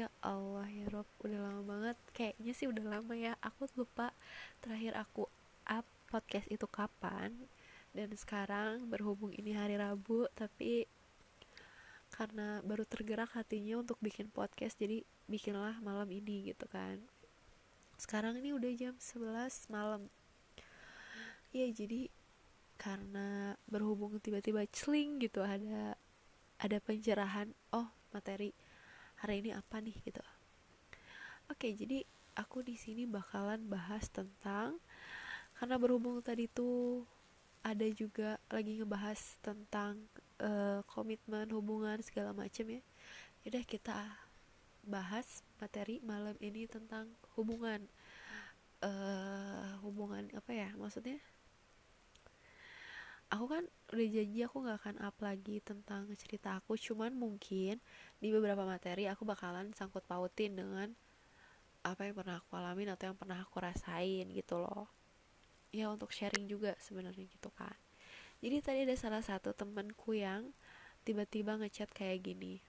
ya Allah ya Rob udah lama banget. Kayaknya sih udah lama ya. Aku lupa terakhir aku up podcast itu kapan. Dan sekarang berhubung ini hari Rabu tapi karena baru tergerak hatinya untuk bikin podcast jadi bikinlah malam ini gitu kan. Sekarang ini udah jam 11 malam. Ya jadi karena berhubung tiba-tiba celing gitu ada ada pencerahan oh materi hari ini apa nih? gitu. Oke jadi aku di sini bakalan bahas tentang karena berhubung tadi tuh ada juga lagi ngebahas tentang uh, komitmen hubungan segala macam ya. Udah kita bahas materi malam ini tentang hubungan. Uh, hubungan apa ya maksudnya aku kan udah janji aku nggak akan up lagi tentang cerita aku cuman mungkin di beberapa materi aku bakalan sangkut pautin dengan apa yang pernah aku alamin atau yang pernah aku rasain gitu loh. Ya untuk sharing juga sebenarnya gitu kan. Jadi tadi ada salah satu temanku yang tiba-tiba ngechat kayak gini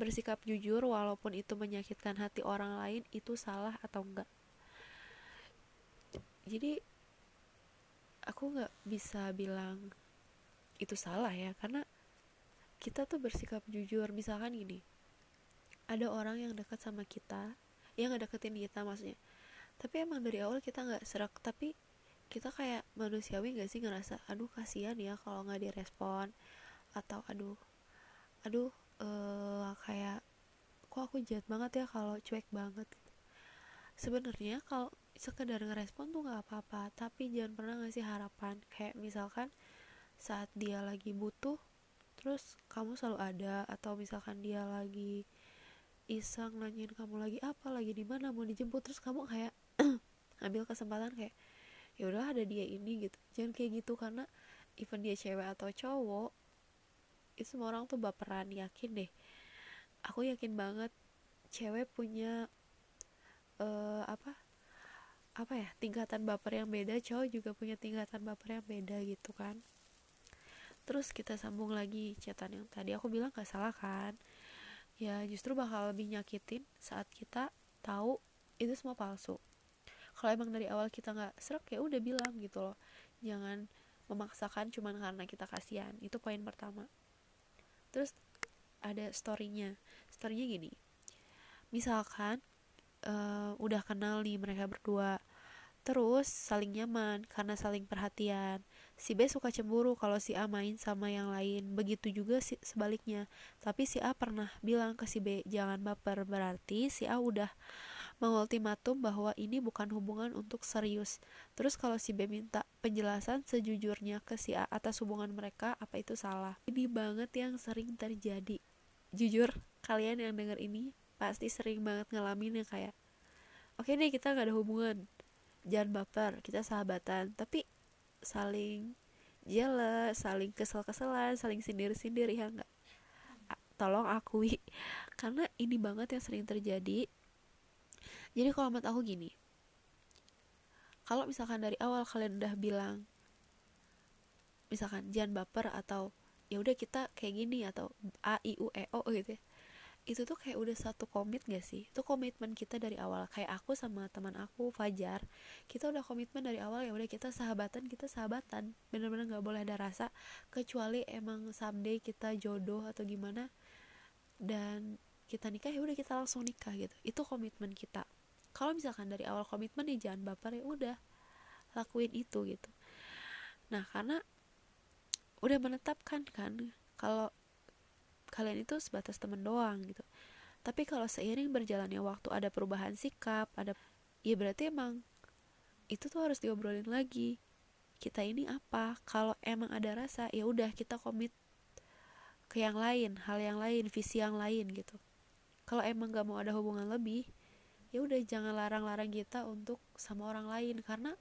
bersikap jujur walaupun itu menyakitkan hati orang lain itu salah atau enggak? Jadi aku nggak bisa bilang itu salah ya karena kita tuh bersikap jujur. Misalkan gini ada orang yang dekat sama kita yang ngedeketin kita maksudnya. Tapi emang dari awal kita nggak serak tapi kita kayak manusiawi gak sih ngerasa aduh kasihan ya kalau nggak direspon atau aduh aduh uh, kayak kok aku jahat banget ya kalau cuek banget. Sebenarnya kalau sekedar ngerespon tuh nggak apa-apa. Tapi jangan pernah ngasih harapan. Kayak misalkan saat dia lagi butuh terus kamu selalu ada atau misalkan dia lagi iseng nanyain kamu lagi apa lagi di mana mau dijemput terus kamu kayak ambil kesempatan kayak ya udah ada dia ini gitu. Jangan kayak gitu karena even dia cewek atau cowok itu semua orang tuh baperan yakin deh. Aku yakin banget cewek punya uh, apa apa ya tingkatan baper yang beda cowok juga punya tingkatan baper yang beda gitu kan. Terus kita sambung lagi catatan yang tadi aku bilang gak salah kan? Ya justru bakal lebih nyakitin saat kita tahu itu semua palsu. Kalau emang dari awal kita nggak serak ya udah bilang gitu loh. Jangan memaksakan cuman karena kita kasihan. Itu poin pertama. Terus ada storynya. Storynya gini. Misalkan uh, udah kenal nih mereka berdua Terus saling nyaman karena saling perhatian. Si B suka cemburu kalau si A main sama yang lain. Begitu juga si sebaliknya. Tapi si A pernah bilang ke si B jangan baper. Berarti si A udah mengultimatum bahwa ini bukan hubungan untuk serius. Terus kalau si B minta penjelasan sejujurnya ke si A atas hubungan mereka, apa itu salah? Ini banget yang sering terjadi. Jujur, kalian yang denger ini pasti sering banget ngalamin yang kayak Oke okay deh kita gak ada hubungan. Jangan baper kita sahabatan. Tapi saling jealous saling kesel-keselan saling sindir-sindir ya enggak tolong akui. Karena ini banget yang sering terjadi. Jadi kalau menurut aku gini kalau misalkan dari awal kalian udah bilang misalkan jangan baper atau ya udah kita kayak gini atau a i u e o gitu ya itu tuh kayak udah satu komit gak sih? Itu komitmen kita dari awal. Kayak aku sama teman aku Fajar kita udah komitmen dari awal ya udah kita sahabatan kita sahabatan. Bener-bener nggak boleh ada rasa kecuali emang someday kita jodoh atau gimana dan kita nikah ya udah kita langsung nikah gitu. Itu komitmen kita. Kalau misalkan dari awal komitmen nih jangan baper ya udah lakuin itu gitu. Nah karena udah menetapkan kan kalau kalian itu sebatas temen doang gitu. Tapi kalau seiring berjalannya waktu ada perubahan sikap ada ya berarti emang itu tuh harus diobrolin lagi. Kita ini apa? Kalau emang ada rasa ya udah kita komit ke yang lain hal yang lain visi yang lain gitu. Kalau emang gak mau ada hubungan lebih ya udah jangan larang-larang kita untuk sama orang lain. Karena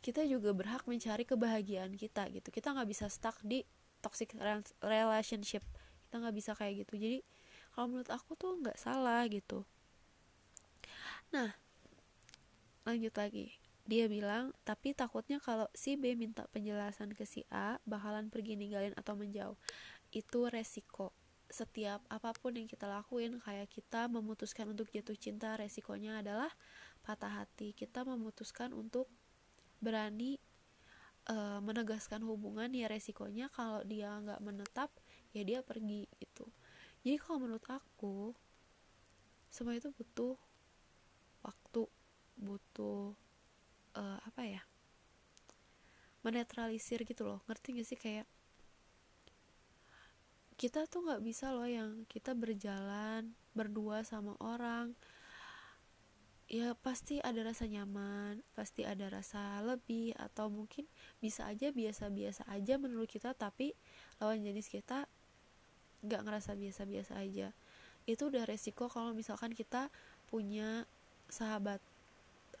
kita juga berhak mencari kebahagiaan kita gitu. Kita nggak bisa stuck di toxic relationship kita nggak bisa kayak gitu. Jadi kalau menurut aku tuh nggak salah gitu. Nah lanjut lagi. Dia bilang tapi takutnya kalau si B minta penjelasan ke si A bakalan pergi ninggalin atau menjauh. Itu resiko. Setiap apa pun yang kita lakuin kayak kita memutuskan untuk jatuh cinta resikonya adalah patah hati. Kita memutuskan untuk berani uh, menegaskan hubungan ya resikonya kalau dia nggak menetap ya dia pergi gitu. Jadi kalau menurut aku semua itu butuh waktu butuh uh, apa ya menetralisir gitu loh. Ngerti gak sih kayak kita tuh nggak bisa loh yang kita berjalan berdua sama orang. Ya pasti ada rasa nyaman pasti ada rasa lebih atau mungkin bisa aja biasa-biasa aja menurut kita tapi lawan jenis kita nggak ngerasa biasa-biasa aja. Itu udah resiko kalau misalkan kita punya sahabat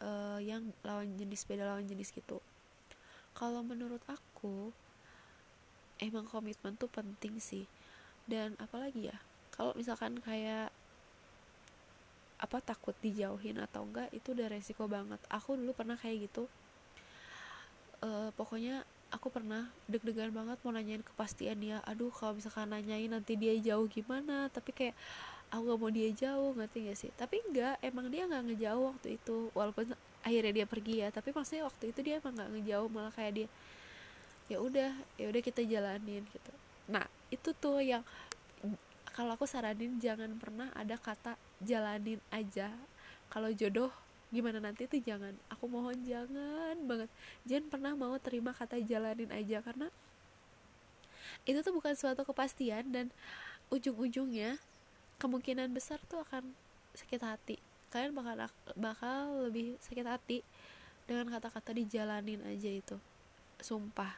uh, yang lawan jenis beda lawan jenis gitu. Kalau menurut aku emang komitmen tuh penting sih. Dan apalagi ya kalau misalkan kayak apa takut dijauhin atau enggak itu udah resiko banget. Aku dulu pernah kayak gitu. Uh, pokoknya aku pernah deg-degan banget mau nanyain kepastian dia. Aduh kalau misalkan nanyain nanti dia jauh gimana? Tapi kayak aku gak mau dia jauh ngerti gak sih? Tapi enggak emang dia nggak ngejauh waktu itu. Walaupun akhirnya dia pergi ya tapi maksudnya waktu itu dia emang nggak ngejauh malah kayak dia ya udah ya udah kita jalanin gitu. Nah itu tuh yang kalau aku saranin jangan pernah ada kata jalanin aja. Kalau jodoh gimana nanti tuh jangan aku mohon jangan banget. Jangan pernah mau terima kata jalanin aja karena itu tuh bukan suatu kepastian dan ujung-ujungnya kemungkinan besar tuh akan sakit hati. Kalian bakal bakal lebih sakit hati dengan kata-kata dijalanin aja itu. Sumpah.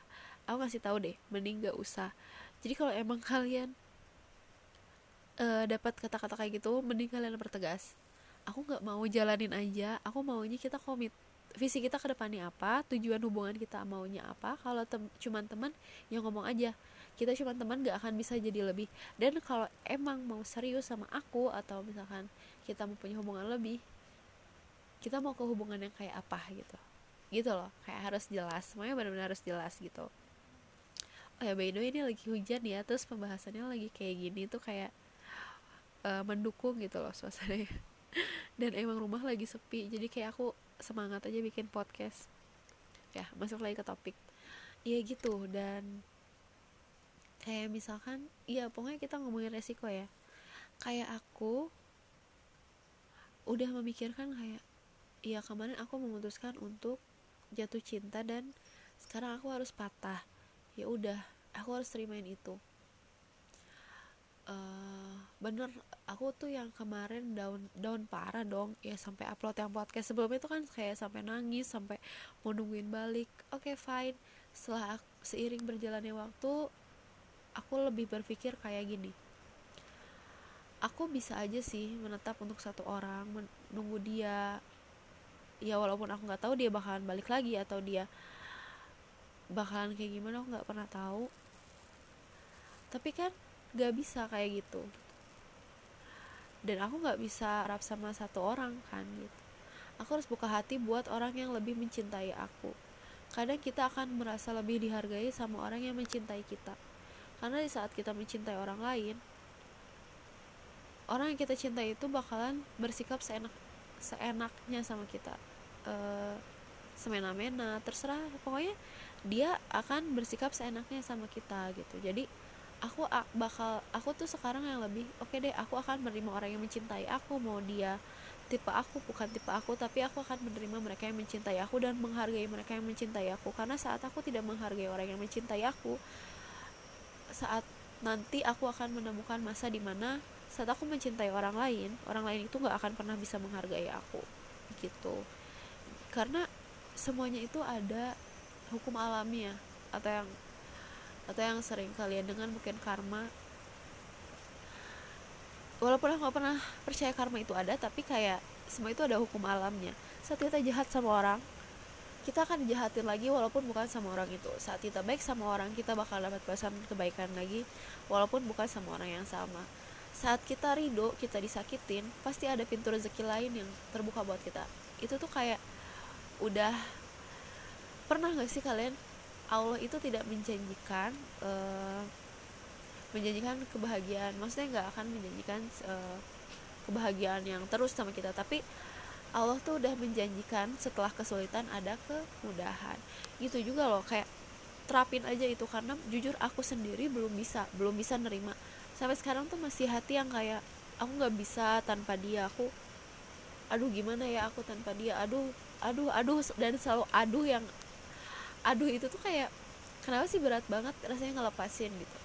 Aku ngasih tahu deh mending gak usah. Jadi kalau emang kalian uh, dapat kata-kata kayak gitu mending kalian pertegas aku nggak mau jalanin aja aku maunya kita komit visi kita ke depannya apa tujuan hubungan kita maunya apa kalau tem cuman teman yang ngomong aja. Kita cuma teman gak akan bisa jadi lebih. Dan kalau emang mau serius sama aku atau misalkan kita mau punya hubungan lebih kita mau ke hubungan yang kayak apa gitu. Gitu loh kayak harus jelas semuanya benar-benar harus jelas gitu. Oh ya by the way ini lagi hujan ya terus pembahasannya lagi kayak gini tuh kayak uh, mendukung gitu loh suasananya dan emang rumah lagi sepi jadi kayak aku semangat aja bikin podcast. Ya masuk lagi ke topik. Iya gitu dan kayak misalkan iya pokoknya kita ngomongin resiko ya. Kayak aku udah memikirkan kayak iya kemarin aku memutuskan untuk jatuh cinta dan sekarang aku harus patah. Ya udah aku harus terimain itu uh, bener aku tuh yang kemarin daun daun parah dong. Ya sampai upload yang podcast sebelumnya itu kan kayak sampai nangis sampai mau nungguin balik. Oke okay, fine. Setelah seiring berjalannya waktu aku lebih berpikir kayak gini. Aku bisa aja sih menetap untuk satu orang menunggu dia. Ya walaupun aku nggak tahu dia bakalan balik lagi atau dia bakalan kayak gimana aku nggak pernah tahu. Tapi kan gak bisa kayak gitu. Dan aku nggak bisa rap sama satu orang kan gitu. Aku harus buka hati buat orang yang lebih mencintai aku. Kadang kita akan merasa lebih dihargai sama orang yang mencintai kita. Karena di saat kita mencintai orang lain orang yang kita cintai itu bakalan bersikap seenak seenaknya sama kita. Uh, semena-mena terserah. Pokoknya dia akan bersikap seenaknya sama kita gitu. Jadi aku bakal aku tuh sekarang yang lebih oke okay deh aku akan menerima orang yang mencintai aku mau dia tipe aku bukan tipe aku tapi aku akan menerima mereka yang mencintai aku dan menghargai mereka yang mencintai aku. Karena saat aku tidak menghargai orang yang mencintai aku saat nanti aku akan menemukan masa di mana saat aku mencintai orang lain orang lain itu nggak akan pernah bisa menghargai aku gitu. Karena semuanya itu ada hukum alamiah atau yang atau yang sering kalian dengar mungkin karma. Walaupun aku pernah percaya karma itu ada tapi kayak semua itu ada hukum alamnya. Saat kita jahat sama orang kita akan dijahatin lagi walaupun bukan sama orang itu. Saat kita baik sama orang kita bakal dapat balasan kebaikan lagi walaupun bukan sama orang yang sama. Saat kita ridho kita disakitin pasti ada pintu rezeki lain yang terbuka buat kita. Itu tuh kayak udah pernah gak sih kalian Allah itu tidak menjanjikan uh, menjanjikan kebahagiaan. Maksudnya nggak akan menjanjikan uh, kebahagiaan yang terus sama kita. Tapi Allah tuh udah menjanjikan setelah kesulitan ada kemudahan. Gitu juga loh kayak terapin aja itu. Karena jujur aku sendiri belum bisa belum bisa nerima. Sampai sekarang tuh masih hati yang kayak aku nggak bisa tanpa dia. Aku aduh gimana ya aku tanpa dia? Aduh aduh aduh dan selalu aduh yang aduh itu tuh kayak kenapa sih berat banget rasanya ngelepasin gitu?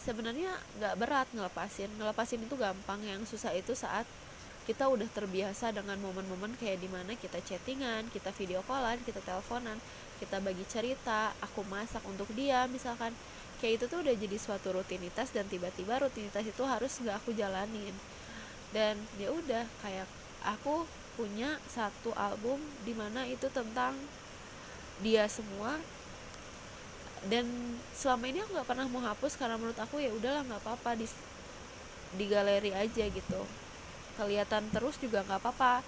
Sebenarnya nggak berat ngelepasin. Ngelepasin itu gampang. Yang susah itu saat kita udah terbiasa dengan momen-momen kayak di mana kita chattingan, kita video callan, kita teleponan, kita bagi cerita, aku masak untuk dia misalkan. Kayak itu tuh udah jadi suatu rutinitas dan tiba-tiba rutinitas itu harus nggak aku jalanin. Dan ya udah kayak aku punya satu album di mana itu tentang dia semua. Dan selama ini aku nggak pernah mau hapus karena menurut aku ya udahlah nggak apa-apa di di galeri aja gitu. Kelihatan terus juga nggak apa-apa.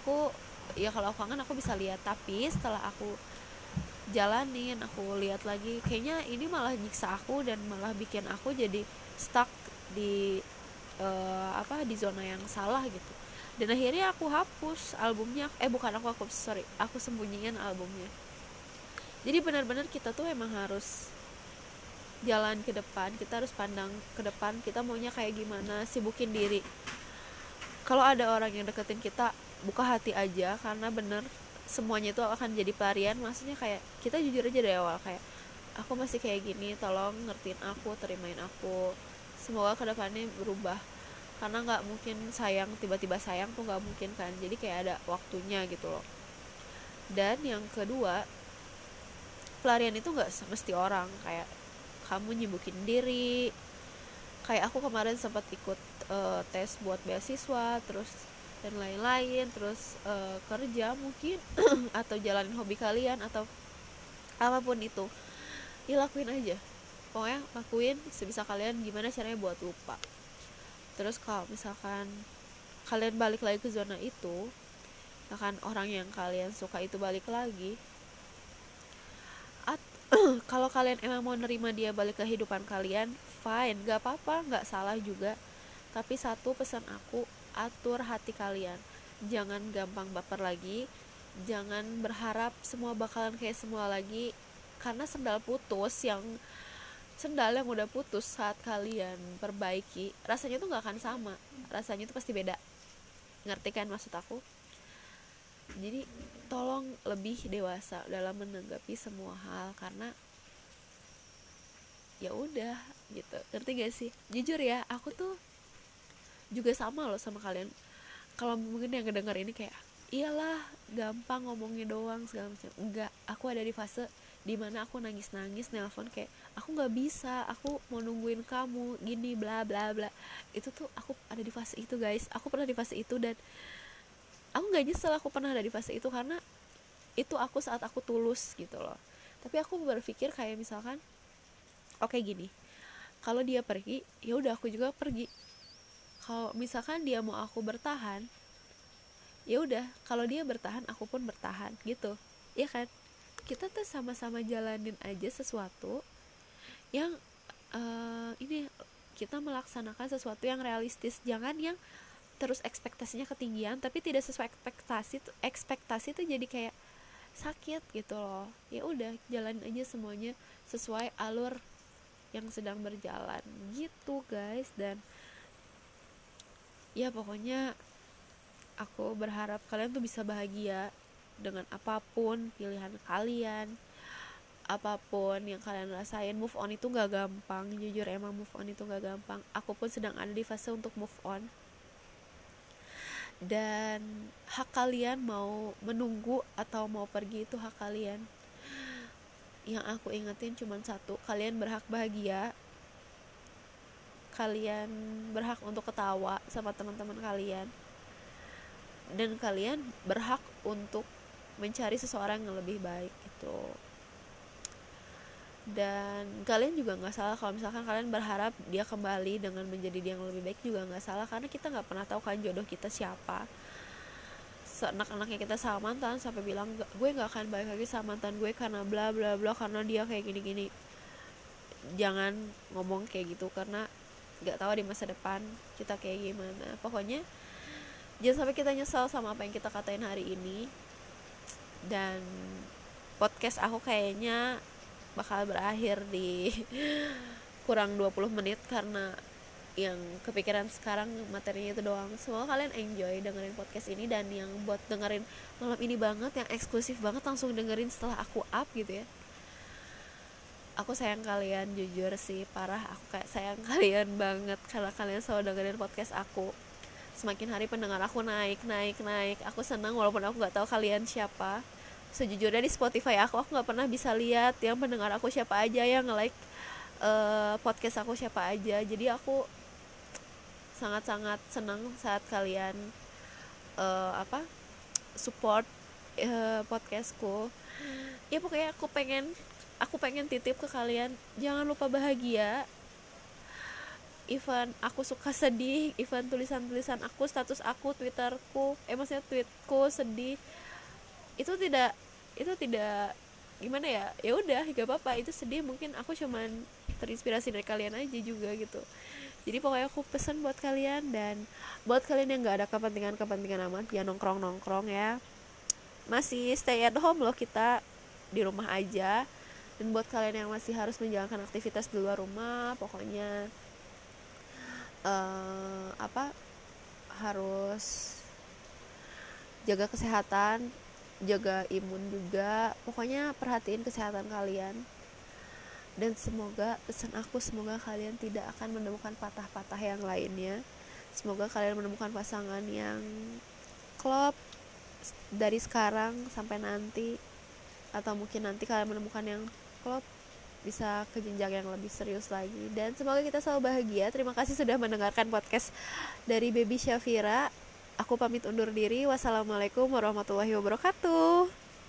Aku ya kalau aku kangen aku bisa lihat. Tapi setelah aku jalanin aku lihat lagi kayaknya ini malah nyiksa aku dan malah bikin aku jadi stuck di uh, apa di zona yang salah gitu. Dan akhirnya aku hapus albumnya. Eh bukan aku aku sorry. Aku sembunyiin albumnya jadi benar-benar kita tuh emang harus jalan ke depan kita harus pandang ke depan kita maunya kayak gimana sibukin diri. Kalau ada orang yang deketin kita buka hati aja karena bener semuanya itu akan jadi pelarian. Maksudnya kayak kita jujur aja dari awal kayak aku masih kayak gini tolong ngertiin aku terimain aku. Semoga ke depannya berubah. Karena nggak mungkin sayang tiba-tiba sayang tuh nggak mungkin kan. Jadi kayak ada waktunya gitu loh. Dan yang kedua pelarian itu nggak mesti orang kayak kamu nyibukin diri. Kayak aku kemarin sempat ikut uh, tes buat beasiswa terus dan lain-lain terus uh, kerja mungkin atau jalanin hobi kalian atau apa pun itu. Ya lakuin aja. Pokoknya lakuin sebisa kalian gimana caranya buat lupa. Terus kalau misalkan kalian balik lagi ke zona itu akan orang yang kalian suka itu balik lagi kalau kalian emang mau nerima dia balik ke kehidupan kalian fine gak apa-apa gak salah juga. Tapi satu pesan aku atur hati kalian. Jangan gampang baper lagi. Jangan berharap semua bakalan kayak semua lagi. Karena sendal putus yang sendal yang udah putus saat kalian perbaiki rasanya tuh gak akan sama. Rasanya tuh pasti beda. Ngerti kan maksud aku? Jadi tolong lebih dewasa dalam menanggapi semua hal karena ya udah gitu. Ngerti gak sih? Jujur ya aku tuh juga sama loh sama kalian. Kalau mungkin yang ngedenger ini kayak iyalah gampang ngomongin doang segala macam. Enggak aku ada di fase di mana aku nangis nangis nelpon kayak aku nggak bisa aku mau nungguin kamu gini bla bla bla. Itu tuh aku ada di fase itu guys. Aku pernah di fase itu dan aku nggak nyesel aku pernah ada di fase itu karena itu aku saat aku tulus gitu loh. Tapi aku berpikir kayak misalkan oke okay, gini kalau dia pergi ya udah aku juga pergi. Kalau misalkan dia mau aku bertahan ya udah kalau dia bertahan aku pun bertahan gitu. Ya kan? Kita tuh sama-sama jalanin aja sesuatu yang uh, ini kita melaksanakan sesuatu yang realistis. Jangan yang terus ekspektasinya ketinggian tapi tidak sesuai ekspektasi tuh ekspektasi tuh jadi kayak sakit gitu loh. Ya udah jalanin aja semuanya sesuai alur yang sedang berjalan. Gitu guys. Dan ya pokoknya aku berharap kalian tuh bisa bahagia dengan apa pun pilihan kalian. Apa pun yang kalian rasain move on itu gak gampang. Jujur emang move on itu gak gampang. Aku pun sedang ada di fase untuk move on dan hak kalian mau menunggu atau mau pergi itu hak kalian. Yang aku ingetin cuma satu kalian berhak bahagia. Kalian berhak untuk ketawa sama teman-teman kalian. Dan kalian berhak untuk mencari seseorang yang lebih baik itu dan kalian juga nggak salah kalau misalkan kalian berharap dia kembali dengan menjadi dia yang lebih baik juga nggak salah karena kita nggak pernah tahu kan jodoh kita siapa. Seenak-enaknya kita sama mantan sampai bilang gue nggak akan balik lagi sama mantan gue karena bla bla bla karena dia kayak gini-gini. Jangan ngomong kayak gitu karena nggak tahu di masa depan kita kayak gimana. Pokoknya jangan sampai kita nyesal sama apa yang kita katain hari ini. Dan podcast aku kayaknya bakal berakhir di kurang 20 menit karena yang kepikiran sekarang materinya itu doang. Semoga kalian enjoy dengerin podcast ini dan yang buat dengerin malam ini banget yang eksklusif banget langsung dengerin setelah aku up gitu ya. Aku sayang kalian jujur sih parah. Aku kayak sayang kalian banget karena kalian selalu dengerin podcast aku. Semakin hari pendengar aku naik naik naik. Aku senang walaupun aku nggak tahu kalian siapa sejujurnya di Spotify aku aku nggak pernah bisa lihat yang pendengar aku siapa aja yang like uh, podcast aku siapa aja. Jadi aku sangat sangat senang saat kalian uh, apa support uh, podcastku. Ya pokoknya aku pengen aku pengen titip ke kalian jangan lupa bahagia. Even aku suka sedih even tulisan-tulisan aku status aku twitterku eh maksudnya tweetku sedih itu tidak itu tidak gimana ya ya udah gak apa-apa itu sedih mungkin aku cuman terinspirasi dari kalian aja juga gitu. Jadi pokoknya aku pesan buat kalian dan buat kalian yang nggak ada kepentingan-kepentingan amat ya nongkrong nongkrong ya. Masih stay at home loh kita di rumah aja. Dan buat kalian yang masih harus menjalankan aktivitas di luar rumah pokoknya uh, apa harus jaga kesehatan jaga imun juga. Pokoknya perhatiin kesehatan kalian. Dan semoga pesan aku semoga kalian tidak akan menemukan patah-patah yang lainnya. Semoga kalian menemukan pasangan yang klop dari sekarang sampai nanti. Atau mungkin nanti kalian menemukan yang klub bisa ke jenjang yang lebih serius lagi. Dan semoga kita selalu bahagia. Terima kasih sudah mendengarkan podcast dari Baby Syafira aku pamit undur diri. Wassalamualaikum warahmatullahi wabarakatuh